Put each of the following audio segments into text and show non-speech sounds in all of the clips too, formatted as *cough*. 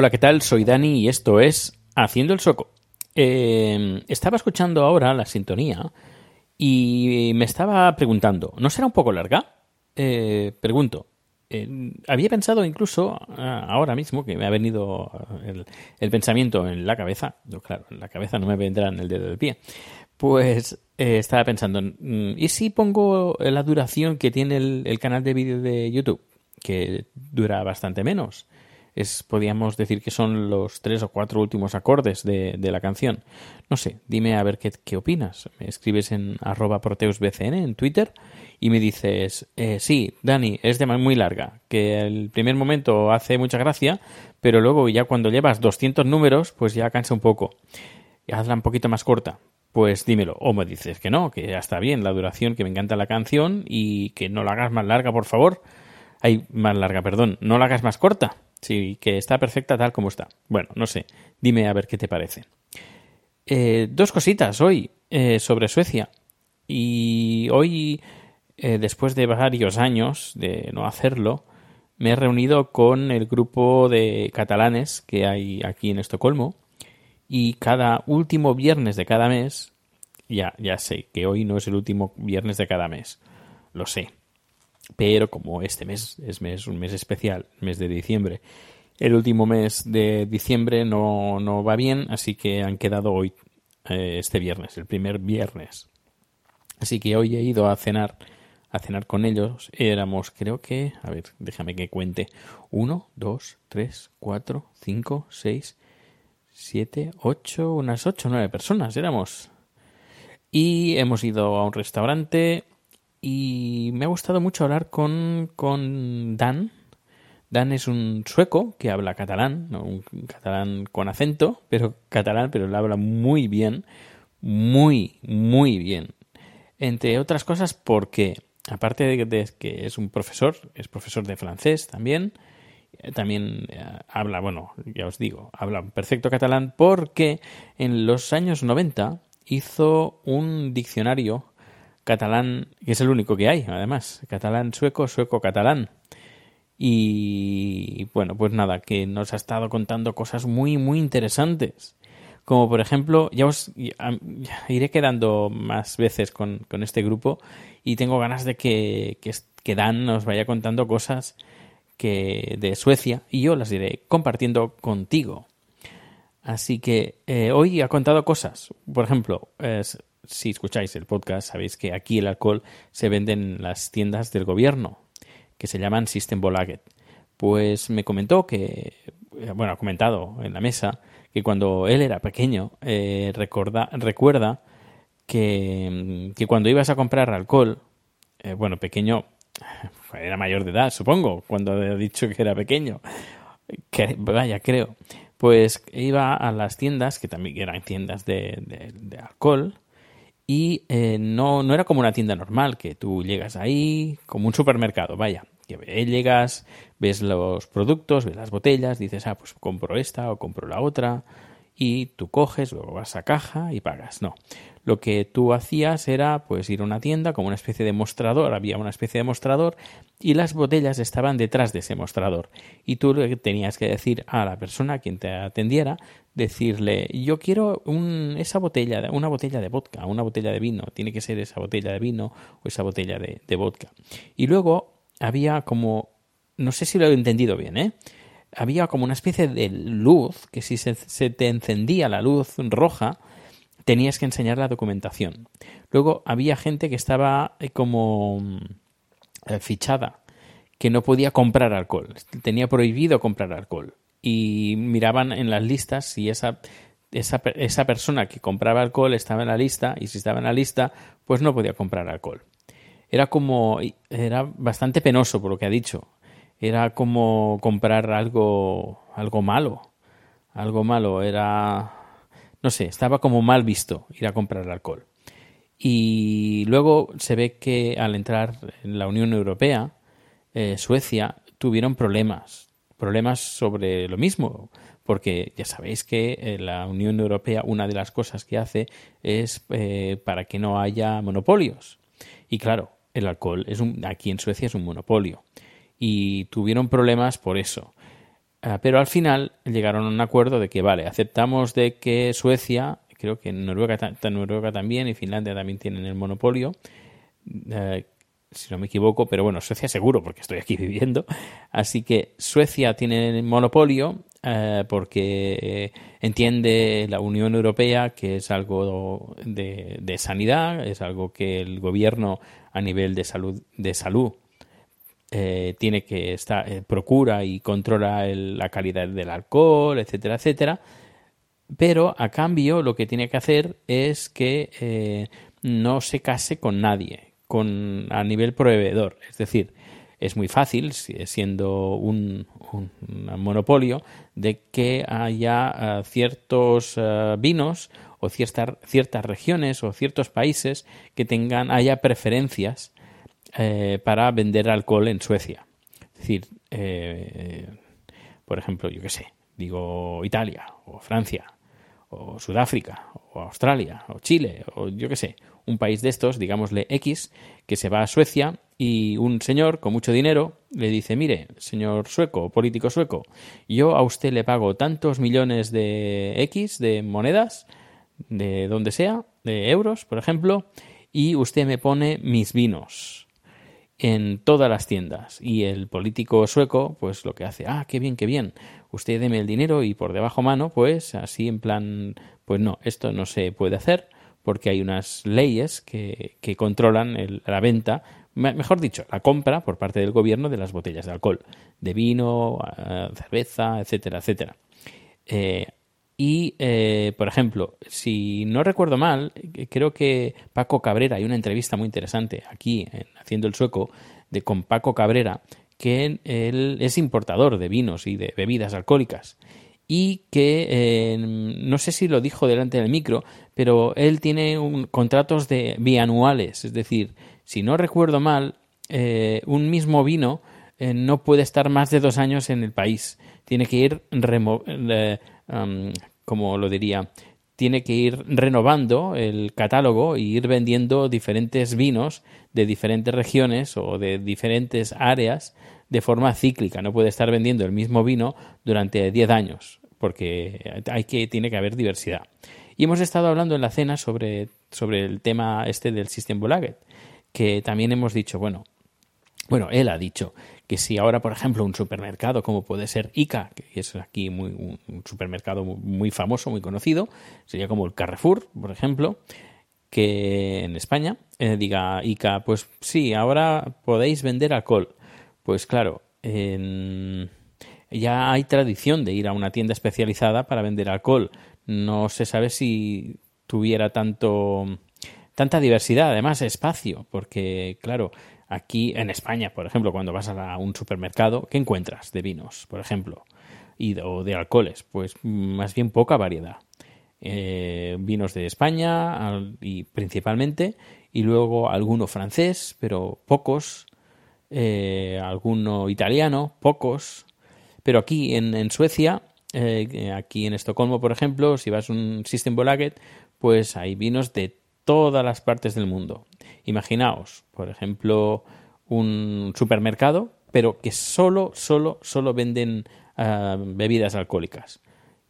Hola, ¿qué tal? Soy Dani y esto es Haciendo el Soco. Eh, estaba escuchando ahora la sintonía y me estaba preguntando, ¿no será un poco larga? Eh, pregunto. Eh, había pensado incluso ah, ahora mismo que me ha venido el, el pensamiento en la cabeza, claro, en la cabeza no me vendrá en el dedo del pie, pues eh, estaba pensando, mm, ¿y si pongo la duración que tiene el, el canal de vídeo de YouTube? Que dura bastante menos es, podríamos decir que son los tres o cuatro últimos acordes de, la canción. No sé, dime a ver qué, qué, opinas. Me escribes en arroba proteusbcn en Twitter y me dices, eh, sí, Dani, es de muy larga, que el primer momento hace mucha gracia, pero luego ya cuando llevas 200 números, pues ya cansa un poco. Hazla un poquito más corta. Pues dímelo. O me dices que no, que ya está bien la duración, que me encanta la canción y que no la hagas más larga, por favor. Ay, más larga, perdón. No la hagas más corta. Sí, que está perfecta tal como está. Bueno, no sé. Dime a ver qué te parece. Eh, dos cositas hoy eh, sobre Suecia. Y hoy, eh, después de varios años de no hacerlo, me he reunido con el grupo de catalanes que hay aquí en Estocolmo. Y cada último viernes de cada mes, ya, ya sé que hoy no es el último viernes de cada mes. Lo sé pero como este mes es mes, un mes especial, mes de diciembre, el último mes de diciembre no, no va bien, así que han quedado hoy, eh, este viernes, el primer viernes. Así que hoy he ido a cenar, a cenar con ellos. Éramos, creo que, a ver, déjame que cuente. Uno, dos, tres, cuatro, cinco, seis, siete, ocho, unas ocho, nueve personas éramos. Y hemos ido a un restaurante y me ha gustado mucho hablar con, con Dan. Dan es un sueco que habla catalán, un catalán con acento, pero catalán, pero lo habla muy bien, muy, muy bien. Entre otras cosas porque, aparte de, que es un profesor, es profesor de francés también, también eh, habla, bueno, ya os digo, habla perfecto catalán porque en los años 90 hizo un diccionario catalán, que es el único que hay, además, catalán sueco, sueco catalán. Y bueno, pues nada, que nos ha estado contando cosas muy, muy interesantes. Como por ejemplo, ya os iré quedando más veces con, con, este grupo y tengo ganas de que, que, que Dan nos vaya contando cosas que de Suecia y yo las iré compartiendo contigo. Así que eh, hoy ha contado cosas. Por ejemplo, es, si escucháis el podcast, sabéis que aquí el alcohol se vende en las tiendas del gobierno, que se llaman System Bolaget. Pues me comentó que, eh, bueno, ha comentado en la mesa que cuando él era pequeño, eh, recuerda que, que, cuando ibas a comprar alcohol, eh, bueno, pequeño, *laughs* era mayor de edad, supongo, cuando ha dicho que era pequeño, que vaya, creo, pues iba a las tiendas, que también eran tiendas de alcohol, y eh, no, no era como una tienda normal, que tú llegas ahí, como un supermercado, vaya, que llegas, ves los productos, ves las botellas, dices, ah, pues compro esta o compro la otra, y tú coges, luego vas a caja y pagas. No. Lo que tú hacías era pues ir a una tienda como una especie de mostrador, había una especie de mostrador y las botellas estaban detrás de ese mostrador. Y tú tenías que decir a la persona a quien te atendiera, decirle, yo quiero un, esa botella, una botella de vodka, una botella de vino, tiene que ser esa botella de vino o esa botella de, de vodka. Y luego había como, no sé si lo he entendido bien, ¿eh? Había como una especie de luz que si se, te encendía la luz roja tenías que enseñar la documentación. Luego había gente que estaba eh, como eh, fichada, que no podía comprar alcohol, tenía prohibido comprar alcohol. Y miraban en las listas si esa, esa, esa persona que compraba alcohol estaba en la lista y si estaba en la lista, pues no podía comprar alcohol. Era como, era bastante penoso por lo que ha dicho. Era como comprar algo, algo malo. Algo malo. Era, no sé, estaba como mal visto ir a comprar alcohol. Y luego se ve que al entrar en la Unión Europea, eh, Suecia tuvieron problemas, problemas sobre lo mismo, porque ya sabéis que eh, la Unión Europea una de las cosas que hace es eh, para que no haya monopolios. Y claro, el alcohol es un, aquí en Suecia es un monopolio. Y tuvieron problemas por eso. Uh, pero al final llegaron a un acuerdo de que, vale, aceptamos de que Suecia, creo que Noruega, Noruega también y Finlandia también tienen el monopolio, uh, si no me equivoco, pero bueno, Suecia seguro, porque estoy aquí *laughs* viviendo. Así que Suecia tiene el monopolio uh, porque entiende la Unión Europea que es algo de, de, sanidad, es algo que el gobierno a nivel de salud, de salud eh, tiene que estar, eh, procura y controla el, la calidad del alcohol, etcétera, etcétera. Pero a cambio lo que tiene que hacer es que eh, no se case con nadie, con a nivel proveedor. Es decir, es muy fácil, siendo un, monopolio, de que haya uh, ciertos uh, vinos o ciertas, ciertas regiones o ciertos países que tengan, haya preferencias eh, para vender alcohol en Suecia. Es decir, eh, por ejemplo, yo qué sé, digo Italia o Francia o Sudáfrica o Australia o Chile o yo qué sé, un país de estos, digámosle X, que se va a Suecia y un señor con mucho dinero le dice, mire, señor sueco, político sueco, yo a usted le pago tantos millones de X, de monedas, de donde sea, de euros, por ejemplo, y usted me pone mis vinos en todas las tiendas. Y el político sueco, pues lo que hace, ah, qué bien, qué bien, usted deme el dinero y por debajo mano, pues así en plan, pues no, esto no se puede hacer porque hay unas leyes que, que controlan el, la venta, mejor dicho, la compra por parte del gobierno de las botellas de alcohol, de vino, cerveza, etcétera, etcétera. Eh, y, eh, por ejemplo, si no recuerdo mal, creo que Paco Cabrera, hay una entrevista muy interesante aquí en Haciendo el Sueco de, con Paco Cabrera, que él es importador de vinos y de bebidas alcohólicas. Y que eh, no sé si lo dijo delante del micro, pero él tiene un, contratos de bianuales, es decir, si no recuerdo mal, eh, un mismo vino eh, no puede estar más de dos años en el país, tiene que ir remo um, como lo diría, tiene que ir renovando el catálogo e ir vendiendo diferentes vinos de diferentes regiones o de diferentes áreas de forma cíclica. No puede estar vendiendo el mismo vino durante 10 años, porque hay que, tiene que haber diversidad. Y hemos estado hablando en la cena sobre, sobre el tema este del System Bolaget, que también hemos dicho, bueno, bueno, él ha dicho que si ahora, por ejemplo, un supermercado como puede ser ICA, que es aquí un supermercado muy famoso, muy conocido, sería como el Carrefour, por ejemplo, que en España eh, diga ICA, pues sí, ahora podéis vender alcohol. Pues claro, ya hay tradición de ir a una tienda especializada para vender alcohol. No se sabe si tuviera tanto tanta diversidad, además espacio, porque claro, Aquí en España, por ejemplo, cuando vas a un supermercado, ¿qué encuentras de vinos, por ejemplo? O de alcoholes, pues más bien poca variedad. Eh, vinos de España y principalmente, y luego alguno francés, pero pocos, eh, alguno italiano, pocos, pero aquí en, Suecia Eh, aquí en Estocolmo, por ejemplo, si vas a un Systembolaget, pues hay vinos de todas las partes del mundo. Imaginaos, por ejemplo, un supermercado, pero que solo, solo, solo venden ah, bebidas alcohólicas.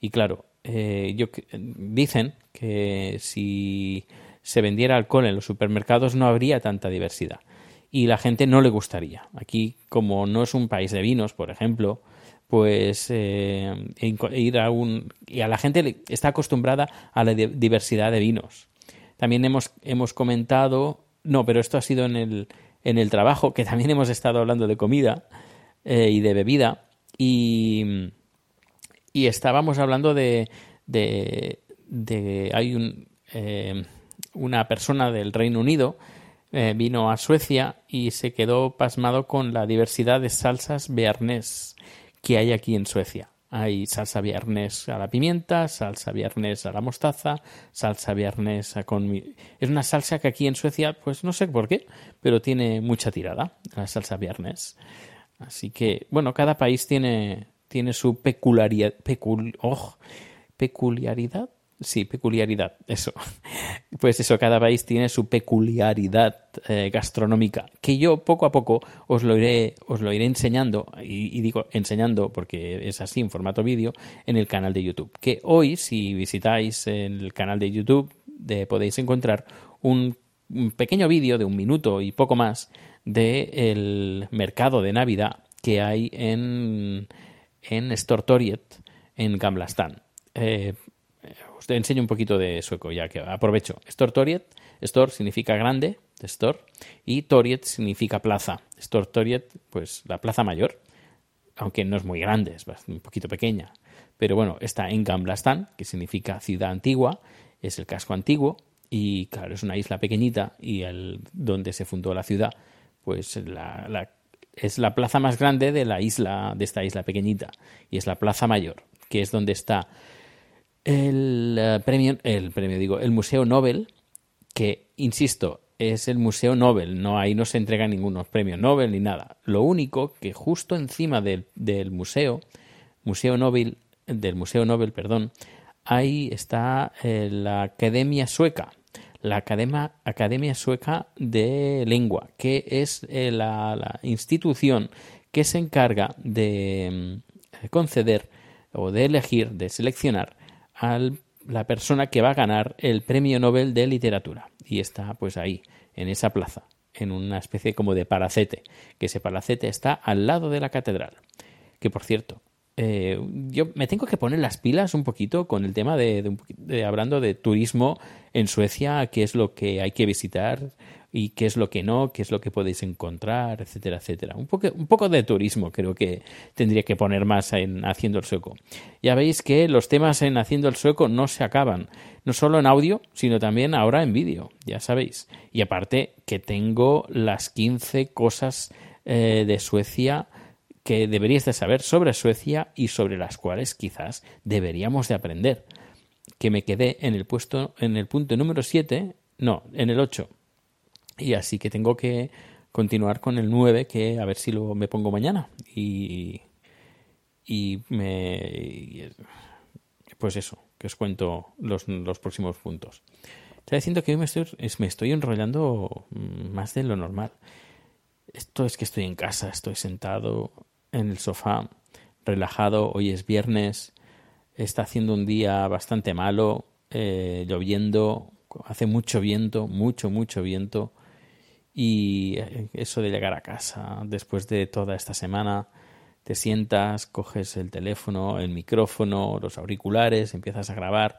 Y claro, eh, yo, dicen que si se vendiera alcohol en los supermercados no habría tanta diversidad y la gente no le gustaría. Aquí, como no es un país de vinos, por ejemplo, pues eh, ir a un y a la gente está acostumbrada a la diversidad de vinos. También hemos, hemos comentado, no, pero esto ha sido en el, en el trabajo, que también hemos estado hablando de comida eh, y de bebida, y, y estábamos hablando de, de, hay un, eh, una persona del Reino Unido eh, vino a Suecia y se quedó pasmado con la diversidad de salsas bearnés que hay aquí en Suecia. Hay salsa viernes a la pimienta, salsa viernes a la mostaza, salsa viernes con... Es una salsa que aquí en Suecia, pues no sé por qué, pero tiene mucha tirada, la salsa viernes. Así que, bueno, cada país tiene, tiene su peculiaridad, oh, peculiaridad, Sí, peculiaridad, eso. *laughs* Pues eso, cada país tiene su peculiaridad eh, gastronómica, que yo poco a poco os lo iré, os lo iré enseñando, y, digo enseñando porque es así en formato vídeo, en el canal de YouTube. Que hoy, si visitáis el canal de YouTube, de, podéis encontrar un, pequeño vídeo de un minuto y poco más del el mercado de Navidad que hay en, en Stortoriet, en Gamlastan. Eh, te enseño un poquito de sueco, ya que aprovecho. Stortoriet, Stor significa grande, Stor, y Toriet significa plaza. Stortoriet, pues la plaza mayor, aunque no es muy grande, es un poquito pequeña. Pero bueno, está en Gamblastan, que significa ciudad antigua, es el casco antiguo, y claro, es una isla pequeñita, y el, donde se fundó la ciudad, pues es la plaza más grande de la isla, de esta isla pequeñita, y es la plaza mayor, que es donde está el eh, premio, el premio digo, el Museo Nobel, que insisto, es el Museo Nobel, no ahí no se entrega ninguno premio Nobel ni nada. Lo único que justo encima del, del museo, Museo Nobel, del Museo Nobel, perdón, ahí está eh, la Academia Sueca, la Academia, Academia Sueca de Lengua, que es eh, la, la, institución que se encarga de mm, conceder o de elegir, de seleccionar a la persona que va a ganar el premio Nobel de literatura. Y está pues ahí, en esa plaza, en una especie como de palacete, que ese palacete está al lado de la catedral. Que por cierto, eh, yo me tengo que poner las pilas un poquito con el tema de, de, hablando de turismo en Suecia, qué es lo que hay que visitar y qué es lo que no, qué es lo que podéis encontrar, etcétera, etcétera. Un poco, un poco de turismo creo que tendría que poner más en Haciendo el Sueco. Ya veis que los temas en Haciendo el Sueco no se acaban, no solo en audio, sino también ahora en vídeo, ya sabéis. Y aparte que tengo las 15 cosas eh, de Suecia que deberíais de saber sobre Suecia y sobre las cuales quizás deberíamos de aprender. Que me quedé en el puesto en el punto número 7, no, en el 8. Y así que tengo que continuar con el 9 que a ver si lo me pongo mañana y y me pues eso, que os cuento los, los próximos puntos. Está diciendo que hoy me estoy, me estoy enrollando más de lo normal. Esto es que estoy en casa, estoy sentado, en el sofá, relajado. Hoy es viernes, está haciendo un día bastante malo, eh, lloviendo, hace mucho viento, mucho, mucho viento. Y eh, eso de llegar a casa después de toda esta semana, te sientas, coges el teléfono, el micrófono, los auriculares, empiezas a grabar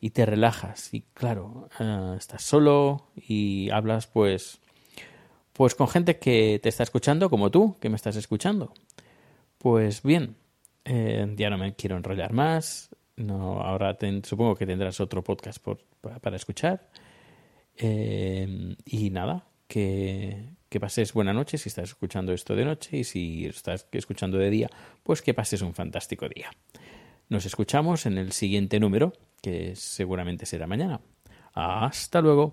y te relajas. Y claro, eh, estás solo y hablas pues pues con gente que te está escuchando como tú, que me estás escuchando. Pues bien, eh, ya no me quiero enrollar más. No, ahora supongo que tendrás otro podcast para escuchar. Eh, y nada, que, que pases buena noche si estás escuchando esto de noche y si estás escuchando de día, pues que pases un fantástico día. Nos escuchamos en el siguiente número, que seguramente será mañana. Hasta luego.